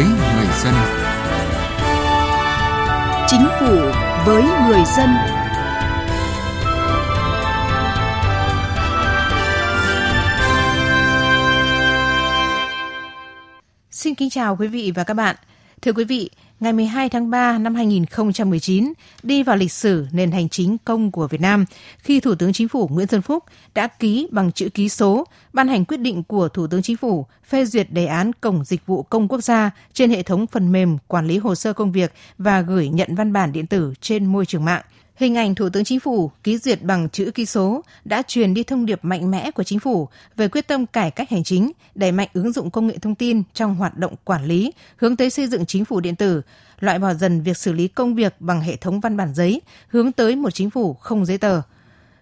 với người dân. Chính phủ với người dân. Xin kính chào quý vị và các bạn. Thưa quý vị, ngày 12 tháng 3 năm 2019 đi vào lịch sử nền hành chính công của Việt Nam, khi Thủ tướng Chính phủ Nguyễn Xuân Phúc đã ký bằng chữ ký số, ban hành quyết định của Thủ tướng Chính phủ phê duyệt đề án Cổng Dịch vụ Công Quốc gia trên hệ thống phần mềm quản lý hồ sơ công việc và gửi nhận văn bản điện tử trên môi trường mạng – Hình ảnh Thủ tướng Chính phủ ký duyệt bằng chữ ký số đã truyền đi thông điệp mạnh mẽ của chính phủ về quyết tâm cải cách hành chính, đẩy mạnh ứng dụng công nghệ thông tin trong hoạt động quản lý, hướng tới xây dựng chính phủ điện tử, loại bỏ dần việc xử lý công việc bằng hệ thống văn bản giấy, hướng tới một chính phủ không giấy tờ.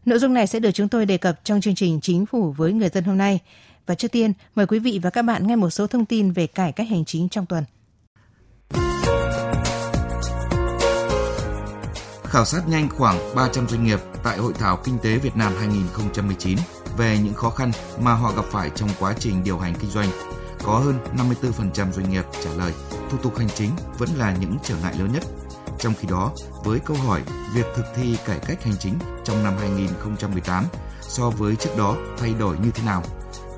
Nội dung này sẽ được chúng tôi đề cập trong chương trình Chính phủ với người dân hôm nay. Và trước tiên, mời quý vị và các bạn nghe một số thông tin về cải cách hành chính trong tuần khảo sát nhanh khoảng 300 doanh nghiệp tại Hội thảo Kinh tế Việt Nam 2019 về những khó khăn mà họ gặp phải trong quá trình điều hành kinh doanh. Có hơn 54% doanh nghiệp trả lời thủ tục hành chính vẫn là những trở ngại lớn nhất. Trong khi đó, với câu hỏi việc thực thi cải cách hành chính trong năm 2018 so với trước đó thay đổi như thế nào,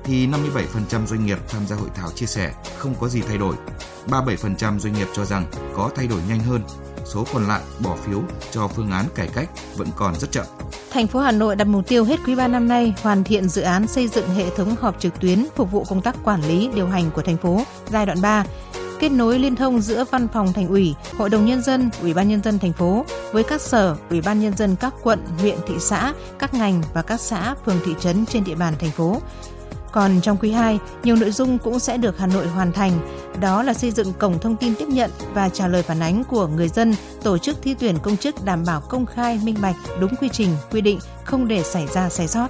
thì 57% doanh nghiệp tham gia hội thảo chia sẻ không có gì thay đổi. 37% doanh nghiệp cho rằng có thay đổi nhanh hơn số còn lại bỏ phiếu cho phương án cải cách vẫn còn rất chậm. Thành phố Hà Nội đặt mục tiêu hết quý 3 năm nay hoàn thiện dự án xây dựng hệ thống họp trực tuyến phục vụ công tác quản lý điều hành của thành phố giai đoạn 3 kết nối liên thông giữa văn phòng thành ủy, hội đồng nhân dân, ủy ban nhân dân thành phố với các sở, ủy ban nhân dân các quận, huyện, thị xã, các ngành và các xã, phường thị trấn trên địa bàn thành phố còn trong quý 2, nhiều nội dung cũng sẽ được Hà Nội hoàn thành, đó là xây dựng cổng thông tin tiếp nhận và trả lời phản ánh của người dân, tổ chức thi tuyển công chức đảm bảo công khai, minh bạch, đúng quy trình, quy định, không để xảy ra sai sót.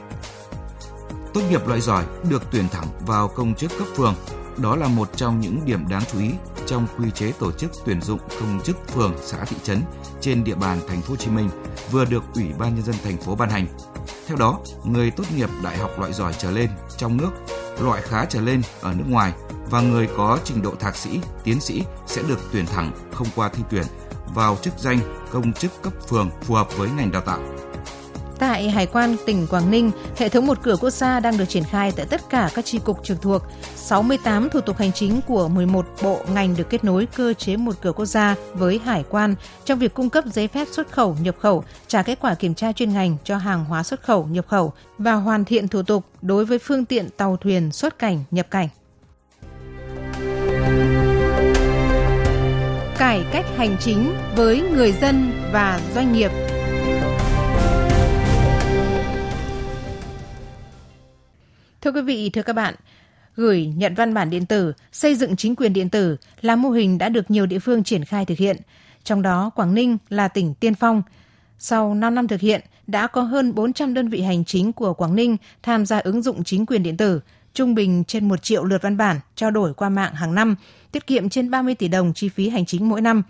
Tốt nghiệp loại giỏi được tuyển thẳng vào công chức cấp phường. Đó là một trong những điểm đáng chú ý trong quy chế tổ chức tuyển dụng công chức phường, xã thị trấn trên địa bàn thành phố Hồ Chí Minh vừa được Ủy ban nhân dân thành phố ban hành. Theo đó, người tốt nghiệp đại học loại giỏi trở lên trong nước, loại khá trở lên ở nước ngoài và người có trình độ thạc sĩ, tiến sĩ sẽ được tuyển thẳng không qua thi tuyển vào chức danh công chức cấp phường phù hợp với ngành đào tạo. Tại Hải quan tỉnh Quảng Ninh, hệ thống một cửa quốc gia đang được triển khai tại tất cả các tri cục trực thuộc. 68 thủ tục hành chính của 11 bộ ngành được kết nối cơ chế một cửa quốc gia với hải quan trong việc cung cấp giấy phép xuất khẩu, nhập khẩu, trả kết quả kiểm tra chuyên ngành cho hàng hóa xuất khẩu, nhập khẩu và hoàn thiện thủ tục đối với phương tiện tàu thuyền xuất cảnh, nhập cảnh. Cải cách hành chính với người dân và doanh nghiệp Thưa quý vị, thưa các bạn, gửi nhận văn bản điện tử, xây dựng chính quyền điện tử là mô hình đã được nhiều địa phương triển khai thực hiện. Trong đó, Quảng Ninh là tỉnh tiên phong. Sau 5 năm thực hiện, đã có hơn 400 đơn vị hành chính của Quảng Ninh tham gia ứng dụng chính quyền điện tử, trung bình trên 1 triệu lượt văn bản trao đổi qua mạng hàng năm, tiết kiệm trên 30 tỷ đồng chi phí hành chính mỗi năm.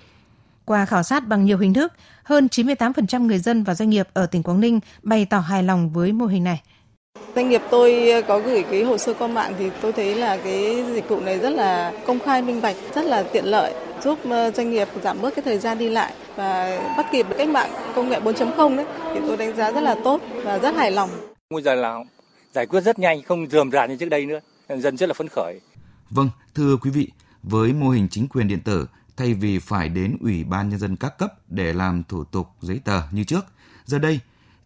Qua khảo sát bằng nhiều hình thức, hơn 98% người dân và doanh nghiệp ở tỉnh Quảng Ninh bày tỏ hài lòng với mô hình này. Doanh nghiệp tôi có gửi cái hồ sơ qua mạng thì tôi thấy là cái dịch vụ này rất là công khai minh bạch, rất là tiện lợi, giúp ờ, doanh nghiệp giảm bớt cái thời gian đi lại và bắt kịp cách mạng công nghệ 4.0 đấy thì tôi đánh giá rất là tốt và rất hài lòng. Bây giờ là giải quyết rất nhanh, không rườm rà như trước đây nữa, dân rất là phấn khởi. Vâng, thưa quý vị, với mô hình chính quyền điện tử, thay vì phải đến Ủy ban Nhân dân các cấp để làm thủ tục giấy tờ như trước, giờ đây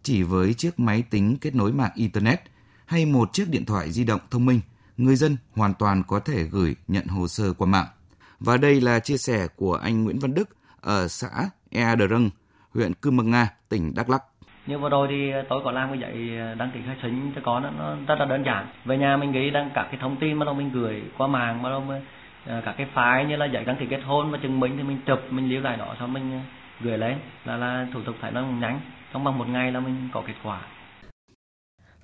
chỉ với chiếc máy tính kết nối mạng Internet hay một chiếc điện thoại di động thông minh, người dân hoàn toàn có thể gửi nhận hồ sơ qua mạng. Và đây là chia sẻ của anh Nguyễn Văn Đức ở xã Ea Đờ Râng, huyện Cư Mơ Nga, tỉnh Đắk Lắk. Như vừa rồi thì tôi có làm cái dạy đăng ký khai sinh cho con nó rất là đơn giản. Về nhà mình ghi đăng các cái thông tin mà mình gửi qua mạng mà ờ, các cái file như là giấy đăng ký kết hôn và chứng minh thì mình chụp mình lưu lại đó xong mình gửi lên là là thủ tục phải nó nhanh trong vòng một ngày là mình có kết quả.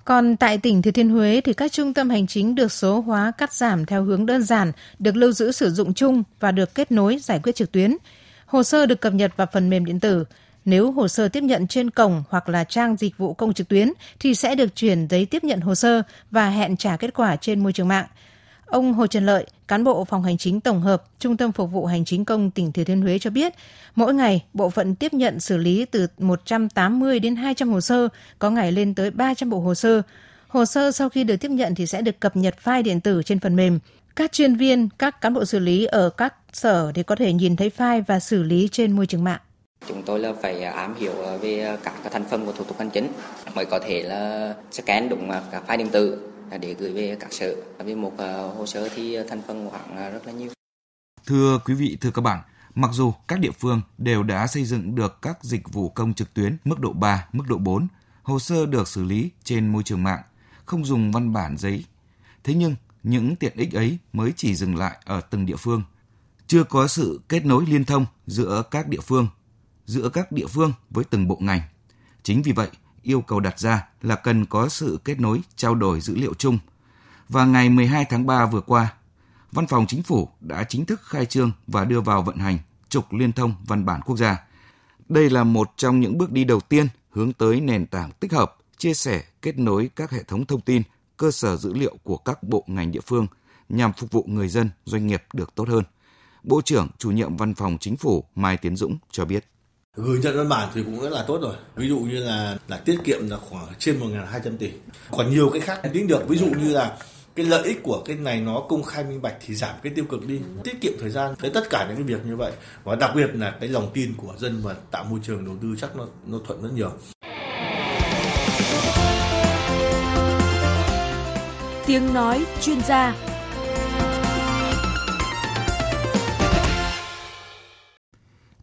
Còn tại tỉnh Thừa Thiên Huế thì các trung tâm hành chính được số hóa cắt giảm theo hướng đơn giản, được lưu giữ sử dụng chung và được kết nối giải quyết trực tuyến. Hồ sơ được cập nhật vào phần mềm điện tử. Nếu hồ sơ tiếp nhận trên cổng hoặc là trang dịch vụ công trực tuyến thì sẽ được chuyển giấy tiếp nhận hồ sơ và hẹn trả kết quả trên môi trường mạng. Ông Hồ Trần Lợi, cán bộ phòng hành chính tổng hợp, Trung tâm phục vụ hành chính công tỉnh Thừa Thiên Huế cho biết, mỗi ngày bộ phận tiếp nhận xử lý từ 180 đến 200 hồ sơ, có ngày lên tới 300 bộ hồ sơ. Hồ sơ sau khi được tiếp nhận thì sẽ được cập nhật file điện tử trên phần mềm. Các chuyên viên, các cán bộ xử lý ở các sở thì có thể nhìn thấy file và xử lý trên môi trường mạng. Chúng tôi là phải ám hiểu về các thành phần của thủ tục hành chính mới có thể là scan đúng các file điện tử À, để gửi về các sở. Vì một à, hồ sơ thì à, thành phần khoảng rất là nhiều. Thưa quý vị, thưa các bạn, mặc dù các địa phương đều đã xây dựng được các dịch vụ công trực tuyến mức độ 3, mức độ 4, hồ sơ được xử lý trên môi trường mạng, không dùng văn bản giấy. Thế nhưng, những tiện ích ấy mới chỉ dừng lại ở từng địa phương. Chưa có sự kết nối liên thông giữa các địa phương, giữa các địa phương với từng bộ ngành. Chính vì vậy, yêu cầu đặt ra là cần có sự kết nối, trao đổi dữ liệu chung. Và ngày 12 tháng 3 vừa qua, Văn phòng Chính phủ đã chính thức khai trương và đưa vào vận hành trục liên thông văn bản quốc gia. Đây là một trong những bước đi đầu tiên hướng tới nền tảng tích hợp, chia sẻ, kết nối các hệ thống thông tin, cơ sở dữ liệu của các bộ ngành địa phương nhằm phục vụ người dân, doanh nghiệp được tốt hơn. Bộ trưởng chủ nhiệm Văn phòng Chính phủ Mai Tiến Dũng cho biết gửi nhận văn bản thì cũng rất là tốt rồi. Ví dụ như là là tiết kiệm là khoảng trên 1.200 tỷ. Còn nhiều cái khác tính được. Ví dụ như là cái lợi ích của cái này nó công khai minh bạch thì giảm cái tiêu cực đi. Tiết kiệm thời gian tới tất cả những cái việc như vậy. Và đặc biệt là cái lòng tin của dân và tạo môi trường đầu tư chắc nó nó thuận rất nhiều. Tiếng nói chuyên gia.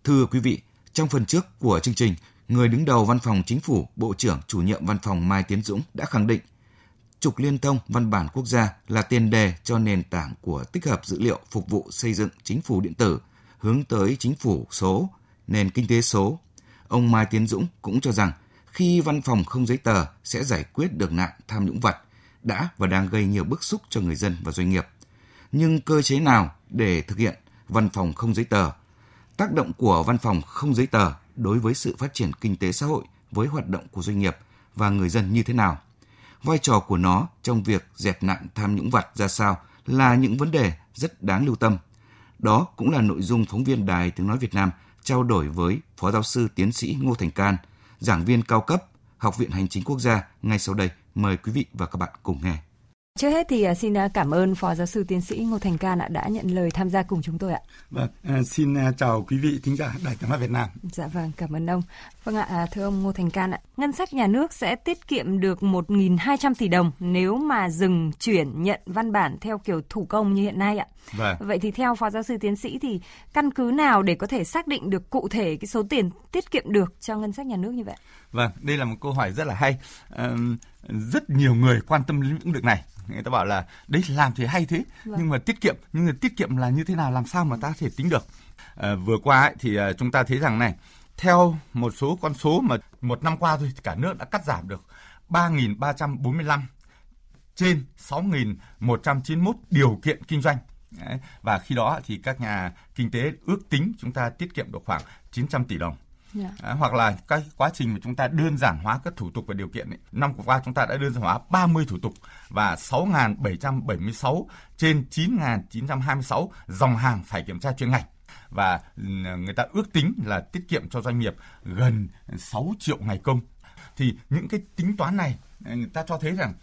Thưa quý vị, trong phần trước của chương trình, người đứng đầu Văn phòng Chính phủ, Bộ trưởng chủ nhiệm Văn phòng Mai Tiến Dũng đã khẳng định trục liên thông văn bản quốc gia là tiền đề cho nền tảng của tích hợp dữ liệu phục vụ xây dựng chính phủ điện tử, hướng tới chính phủ số, nền kinh tế số. Ông Mai Tiến Dũng cũng cho rằng khi văn phòng không giấy tờ sẽ giải quyết được nạn tham nhũng vật đã và đang gây nhiều bức xúc cho người dân và doanh nghiệp. Nhưng cơ chế nào để thực hiện văn phòng không giấy tờ? Tác động của văn phòng không giấy tờ đối với sự phát triển kinh tế xã hội với hoạt động của doanh nghiệp và người dân như thế nào? vai trò của nó trong việc dẹp nạn tham nhũng vặt ra sao là những vấn đề rất đáng lưu tâm. Đó cũng là nội dung phóng viên Đài Tiếng Nói Việt Nam trao đổi với Phó Giáo sư Tiến sĩ Ngô Thành Can, giảng viên cao cấp, Học viện Hành chính Quốc gia. Ngay sau đây, mời quý vị và các bạn cùng nghe. Trước hết thì à, xin à, cảm ơn Phó Giáo sư Tiến sĩ Ngô Thành Can đã nhận lời tham gia cùng chúng tôi ạ. Vâng, à, xin chào quý vị thính giả Đài Tiếng nói Việt Nam. Dạ vâng, cảm ơn ông. Vâng ạ, thưa ông Ngô Thành Can ạ, ngân sách nhà nước sẽ tiết kiệm được 1.200 tỷ đồng nếu mà dừng chuyển nhận văn bản theo kiểu thủ công như hiện nay ạ. Vâng. Vậy thì theo Phó Giáo sư Tiến sĩ thì căn cứ nào để có thể xác định được cụ thể cái số tiền tiết kiệm được cho ngân sách nhà nước như vậy? Vâng, đây là một câu hỏi rất là hay. À, rất nhiều người quan tâm đến lĩnh vực này người ta bảo là đấy làm thì hay thế vâng. nhưng mà tiết kiệm nhưng mà tiết kiệm là như thế nào làm sao mà ta có thể tính được à, vừa qua ấy, thì à, chúng ta thấy rằng này theo một số con số mà một năm qua thôi cả nước đã cắt giảm được 3.345 trên 6.191 điều kiện kinh doanh Đấy. và khi đó thì các nhà kinh tế ước tính chúng ta tiết kiệm được khoảng 900 tỷ đồng Dạ. Yeah. À, hoặc là cái quá trình mà chúng ta đơn giản hóa các thủ tục và điều kiện ấy. Năm vừa qua chúng ta đã đơn giản hóa 30 thủ tục và 6.776 trên 9.926 dòng hàng phải kiểm tra chuyên ngành và ừ, người ta ước tính là tiết kiệm cho doanh nghiệp gần 6 triệu ngày công. Thì những cái tính toán này người ta cho thấy rằng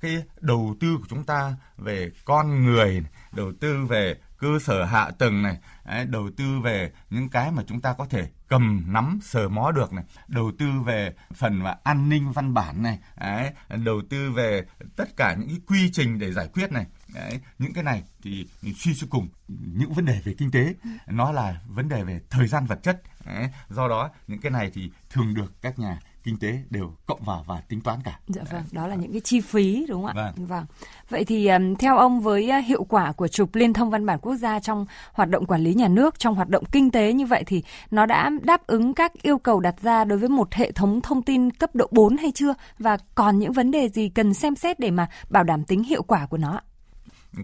cái đầu tư của chúng ta về con người, đầu tư về cơ sở hạ tầng này, đầu tư về những cái mà chúng ta có thể cầm nắm sờ mó được này, đầu tư về phần và an ninh văn bản này, đấy, đầu tư về tất cả những cái quy trình để giải quyết này, đấy, những cái này thì suy cho cùng những vấn đề về kinh tế nó là vấn đề về thời gian vật chất, đấy, do đó những cái này thì thường được các nhà kinh tế đều cộng vào và tính toán cả. Dạ vâng, đó là những cái chi phí đúng không ạ? Vâng. vâng. Vậy thì theo ông với hiệu quả của trục liên thông văn bản quốc gia trong hoạt động quản lý nhà nước, trong hoạt động kinh tế như vậy thì nó đã đáp ứng các yêu cầu đặt ra đối với một hệ thống thông tin cấp độ 4 hay chưa? Và còn những vấn đề gì cần xem xét để mà bảo đảm tính hiệu quả của nó?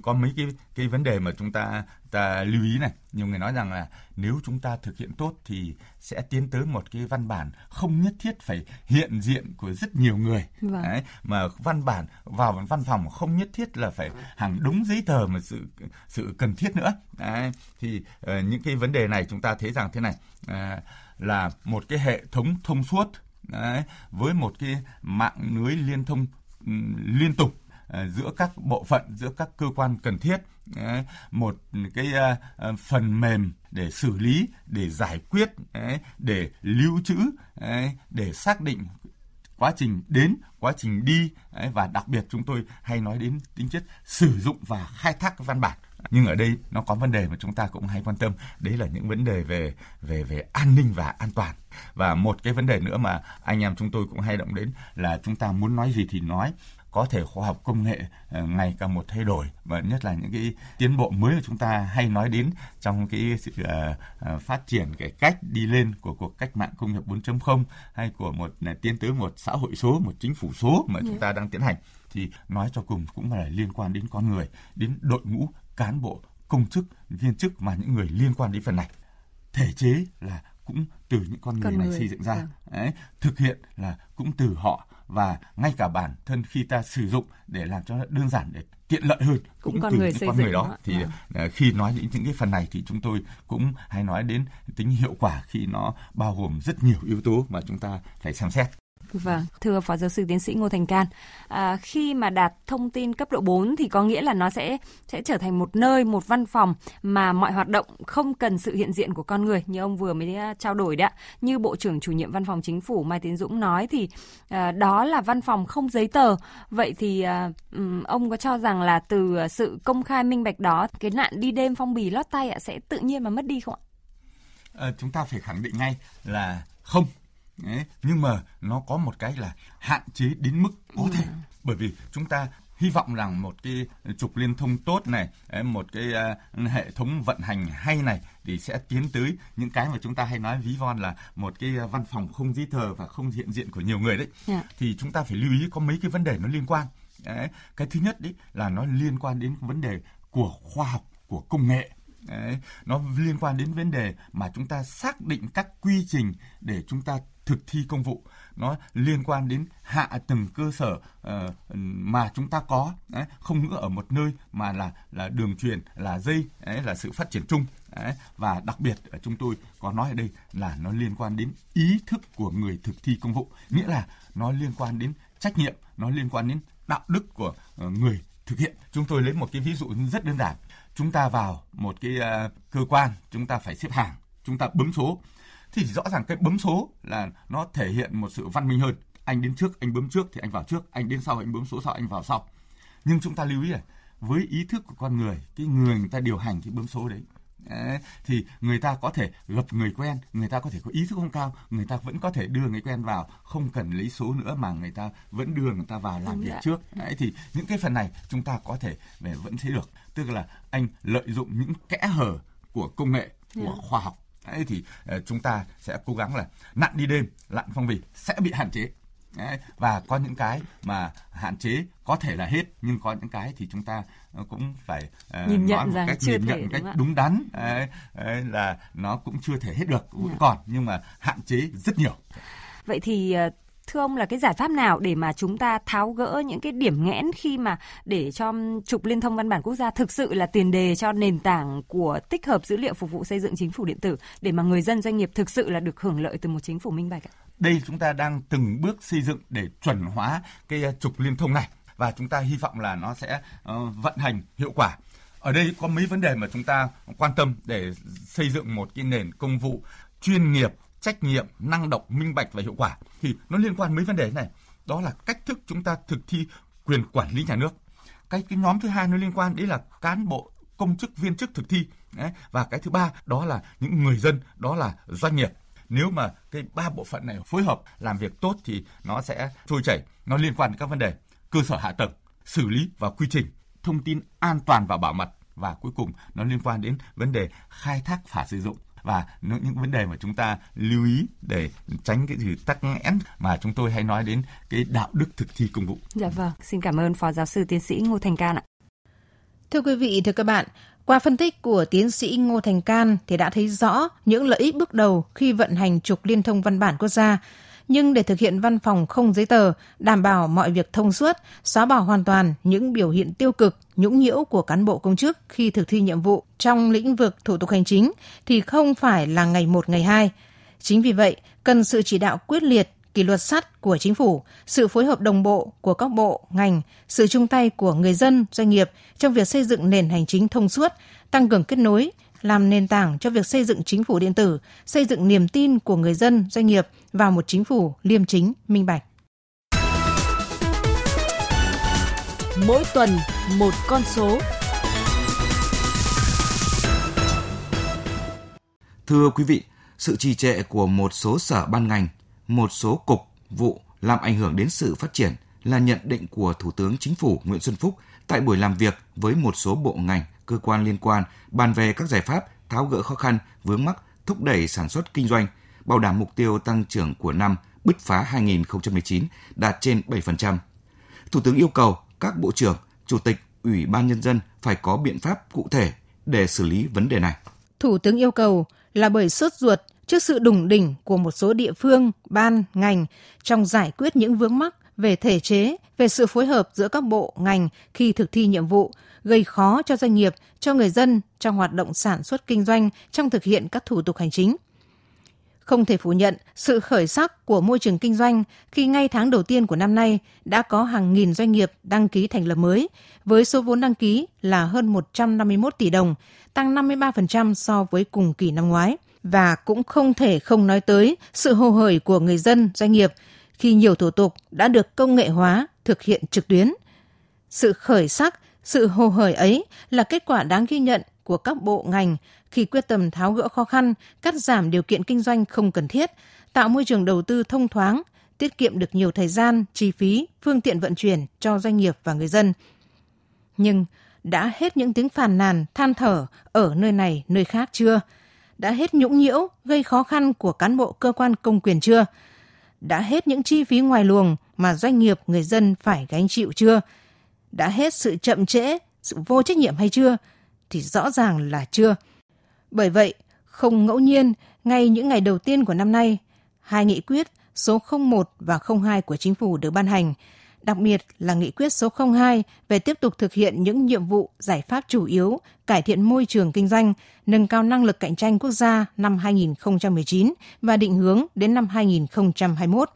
Có mấy cái cái vấn đề mà chúng ta ta lưu ý này. Nhiều người nói rằng là nếu chúng ta thực hiện tốt thì sẽ tiến tới một cái văn bản không nhất thiết phải hiện diện của rất nhiều người. Vâng. Đấy, mà văn bản vào văn phòng không nhất thiết là phải hàng đúng giấy tờ mà sự sự cần thiết nữa. Đấy, thì uh, những cái vấn đề này chúng ta thấy rằng thế này uh, là một cái hệ thống thông suốt Đấy, với một cái mạng lưới liên thông um, liên tục Ờ, giữa các bộ phận, giữa các cơ quan cần thiết ờ, một cái ờ, phần mềm để xử lý, để giải quyết để lưu trữ để xác định quá trình đến, quá trình đi và đặc biệt chúng tôi hay nói đến tính chất sử dụng và khai thác văn bản. Nhưng ở đây nó có vấn đề mà chúng ta cũng hay quan tâm, đấy là những vấn đề về về về an ninh và an toàn. Và một cái vấn đề nữa mà anh em chúng tôi cũng hay động đến là chúng ta muốn nói gì thì nói có thể khoa học công nghệ ờ, ngày càng một thay đổi và nhất là những cái tiến bộ mới mà chúng ta hay nói đến trong cái sự uh, phát triển cái cách đi lên của cuộc cách mạng công nghiệp 4.0 hay của một tiến tới một xã hội số, một chính phủ số mà chúng ta đang tiến hành thì nói cho cùng cũng là liên quan đến con người, đến đội ngũ cán bộ, công chức, viên chức và những người liên quan đến phần này. Thể chế là cũng từ những con người con này người. xây dựng ra. À. Đấy, thực hiện là cũng từ họ và ngay cả bản thân khi ta sử dụng để làm cho nó đơn giản để tiện lợi hơn cũng, cũng từ người những con người đó, đó. thì à. khi nói đến những cái phần này thì chúng tôi cũng hay nói đến tính hiệu quả khi nó bao gồm rất nhiều yếu tố mà chúng ta phải xem xét Vâng, thưa Phó Giáo sư Tiến sĩ Ngô Thành Can, à, khi mà đạt thông tin cấp độ 4 thì có nghĩa là nó sẽ sẽ trở thành một nơi, một văn phòng mà mọi hoạt động không cần sự hiện diện của con người như ông vừa mới à, trao đổi đã Như Bộ trưởng chủ nhiệm Văn phòng Chính phủ Mai Tiến Dũng nói thì à, đó là văn phòng không giấy tờ. Vậy thì à, ông có cho rằng là từ sự công khai minh bạch đó, cái nạn đi đêm phong bì lót tay ạ sẽ tự nhiên mà mất đi không ạ? À, chúng ta phải khẳng định ngay là không Đấy, nhưng mà nó có một cái là hạn chế đến mức có thể ừ. bởi vì chúng ta hy vọng rằng một cái trục liên thông tốt này một cái uh, hệ thống vận hành hay này thì sẽ tiến tới những cái mà chúng ta hay nói ví von là một cái văn phòng không giấy tờ và không hiện diện của nhiều người đấy yeah. Dạ. thì chúng ta phải lưu ý có mấy cái vấn đề nó liên quan đấy. cái thứ nhất đấy là nó liên quan đến vấn đề của khoa học của công nghệ Đấy, nó liên quan đến vấn đề mà chúng ta xác định các quy trình để chúng ta thực thi công vụ. Nó liên quan đến hạ tầng cơ sở uh, mà chúng ta có đấy, không nữa ở một nơi mà là là đường truyền là dây đấy, là sự phát triển chung đấy, và đặc biệt ở chúng tôi có nói ở đây là nó liên quan đến ý thức của người thực thi công vụ. Nghĩa là nó liên quan đến trách nhiệm nó liên quan đến đạo đức của uh, người thực hiện. Chúng tôi lấy một cái ví dụ rất đơn giản. Chúng ta vào một cái uh, cơ quan chúng ta phải xếp hàng chúng ta bấm số thì rõ ràng cái bấm số là nó thể hiện một sự văn minh hơn. Anh đến trước anh bấm trước thì anh vào trước. Anh đến sau anh bấm số sau anh vào sau. Nhưng chúng ta lưu ý là với ý thức của con người cái người người ta điều hành cái bấm số đấy thì người ta có thể gặp người quen, người ta có thể có ý thức không cao, người ta vẫn có thể đưa người quen vào, không cần lấy số nữa mà người ta vẫn đưa người ta vào làm Đúng việc trước. Đấy, thì những cái phần này chúng ta có thể về vẫn thấy được, tức là anh lợi dụng những kẽ hở của công nghệ, của yeah. khoa học Đấy thì uh, chúng ta sẽ cố gắng là nặn đi đêm, lặn phong bì sẽ bị hạn chế. Đấy, và có những cái mà hạn chế có thể là hết nhưng có những cái thì chúng ta ờ, cũng phải uh, nhìn nhận rằng cách chưa nhìn thể, nhận cách đúng, đúng đắn đấy, đấy, là nó cũng chưa thể hết được vẫn yeah. Dạ. còn nhưng mà hạn chế rất nhiều vậy thì thưa ông là cái giải pháp nào để mà chúng ta tháo gỡ những cái điểm nghẽn khi mà để cho trục liên thông văn bản quốc gia thực sự là tiền đề cho nền tảng của tích hợp dữ liệu phục vụ xây dựng chính phủ điện tử để mà người dân doanh nghiệp thực sự là được hưởng lợi từ một chính phủ minh bạch ạ? Đây chúng ta đang từng bước xây dựng để chuẩn hóa cái ờ, trục liên thông này và chúng ta hy vọng là nó sẽ uh, vận hành hiệu quả. Ở đây có mấy vấn đề mà chúng ta quan tâm để xây dựng một cái nền công vụ chuyên nghiệp trách nhiệm, năng động, minh bạch và hiệu quả thì nó liên quan mấy vấn đề này. Đó là cách thức chúng ta thực thi quyền quản lý nhà nước. Cái cái nhóm thứ hai nó liên quan đấy là cán bộ công chức viên chức thực thi đấy. và cái thứ ba đó là những người dân đó là doanh nghiệp nếu mà cái ba bộ phận này phối hợp làm việc tốt thì nó sẽ trôi chảy nó liên quan đến các vấn đề cơ sở hạ tầng xử lý và quy trình thông tin an toàn và bảo mật và cuối cùng nó liên quan đến vấn đề khai thác và sử dụng và những vấn đề mà chúng ta lưu ý để tránh cái gì tắc nghẽn mà chúng tôi hay nói đến cái đạo đức thực thi công vụ. Dạ vâng, xin cảm ơn Phó Giáo sư Tiến sĩ Ngô Thành Can ạ. Thưa quý vị, thưa các bạn, qua phân tích của tiến sĩ Ngô Thành Can thì đã thấy rõ những lợi ích bước đầu khi vận hành trục liên thông văn bản quốc gia. Nhưng để thực hiện văn phòng không giấy tờ, đảm bảo mọi việc thông suốt, xóa bỏ hoàn toàn những biểu hiện tiêu cực, nhũng nhiễu của cán bộ công chức khi thực thi nhiệm vụ trong lĩnh vực thủ tục hành chính thì không phải là ngày một ngày hai. Chính vì vậy, cần sự chỉ đạo quyết liệt kỷ luật sắt của chính phủ, sự phối hợp đồng bộ của các bộ, ngành, sự chung tay của người dân, doanh nghiệp trong việc xây dựng nền hành chính thông suốt, tăng cường kết nối, làm nền tảng cho việc xây dựng chính phủ điện tử, xây dựng niềm tin của người dân, doanh nghiệp vào một chính phủ liêm chính, minh bạch. Mỗi tuần một con số. Thưa quý vị, sự trì trệ của một số sở ban ngành một số cục, vụ làm ảnh hưởng đến sự phát triển là nhận định của Thủ tướng Chính phủ Nguyễn Xuân Phúc tại buổi làm việc với một số bộ ngành, cơ quan liên quan bàn về các giải pháp tháo gỡ khó khăn, vướng mắc, thúc đẩy sản xuất kinh doanh, bảo đảm mục tiêu tăng trưởng của năm bứt phá 2019 đạt trên 7%. Thủ tướng yêu cầu các bộ trưởng, chủ tịch, ủy ban nhân dân phải có biện pháp cụ thể để xử lý vấn đề này. Thủ tướng yêu cầu là bởi sốt ruột trước sự đủng đỉnh của một số địa phương, ban, ngành trong giải quyết những vướng mắc về thể chế, về sự phối hợp giữa các bộ, ngành khi thực thi nhiệm vụ, gây khó cho doanh nghiệp, cho người dân trong hoạt động sản xuất kinh doanh trong thực hiện các thủ tục hành chính. Không thể phủ nhận sự khởi sắc của môi trường kinh doanh khi ngay tháng đầu tiên của năm nay đã có hàng nghìn doanh nghiệp đăng ký thành lập mới, với số vốn đăng ký là hơn 151 tỷ đồng, tăng 53% so với cùng kỳ năm ngoái – và cũng không thể không nói tới sự hồ hởi của người dân, doanh nghiệp khi nhiều thủ tục đã được công nghệ hóa thực hiện trực tuyến. Sự khởi sắc, sự hồ hởi ấy là kết quả đáng ghi nhận của các bộ ngành khi quyết tâm tháo gỡ khó khăn, cắt giảm điều kiện kinh doanh không cần thiết, tạo môi trường đầu tư thông thoáng, tiết kiệm được nhiều thời gian, chi phí, phương tiện vận chuyển cho doanh nghiệp và người dân. Nhưng đã hết những tiếng phàn nàn, than thở ở nơi này, nơi khác chưa? đã hết nhũng nhiễu gây khó khăn của cán bộ cơ quan công quyền chưa? Đã hết những chi phí ngoài luồng mà doanh nghiệp người dân phải gánh chịu chưa? Đã hết sự chậm trễ, sự vô trách nhiệm hay chưa? Thì rõ ràng là chưa. Bởi vậy, không ngẫu nhiên, ngay những ngày đầu tiên của năm nay, hai nghị quyết số 01 và 02 của chính phủ được ban hành đặc biệt là nghị quyết số 02 về tiếp tục thực hiện những nhiệm vụ giải pháp chủ yếu cải thiện môi trường kinh doanh, nâng cao năng lực cạnh tranh quốc gia năm 2019 và định hướng đến năm 2021.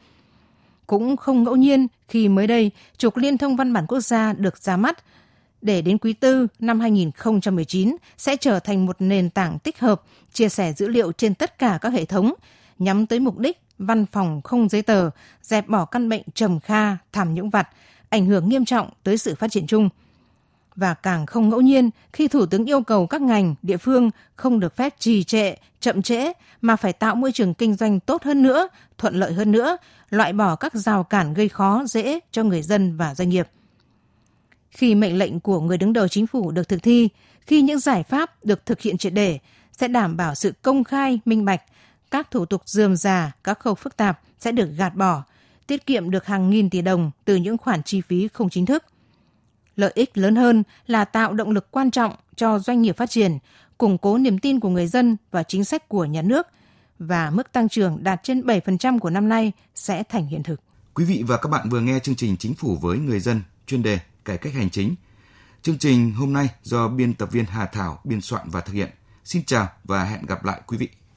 Cũng không ngẫu nhiên khi mới đây trục liên thông văn bản quốc gia được ra mắt để đến quý tư năm 2019 sẽ trở thành một nền tảng tích hợp chia sẻ dữ liệu trên tất cả các hệ thống nhắm tới mục đích văn phòng không giấy tờ, dẹp bỏ căn bệnh trầm kha, tham nhũng vặt, ảnh hưởng nghiêm trọng tới sự phát triển chung. Và càng không ngẫu nhiên khi Thủ tướng yêu cầu các ngành, địa phương không được phép trì trệ, chậm trễ mà phải tạo môi trường kinh doanh tốt hơn nữa, thuận lợi hơn nữa, loại bỏ các rào cản gây khó dễ cho người dân và doanh nghiệp. Khi mệnh lệnh của người đứng đầu chính phủ được thực thi, khi những giải pháp được thực hiện triệt để, sẽ đảm bảo sự công khai, minh bạch, các thủ tục dườm già, các khâu phức tạp sẽ được gạt bỏ, tiết kiệm được hàng nghìn tỷ đồng từ những khoản chi phí không chính thức. Lợi ích lớn hơn là tạo động lực quan trọng cho doanh nghiệp phát triển, củng cố niềm tin của người dân và chính sách của nhà nước và mức tăng trưởng đạt trên 7% của năm nay sẽ thành hiện thực. Quý vị và các bạn vừa nghe chương trình Chính phủ với người dân chuyên đề cải cách hành chính. Chương trình hôm nay do biên tập viên Hà Thảo biên soạn và thực hiện. Xin chào và hẹn gặp lại quý vị.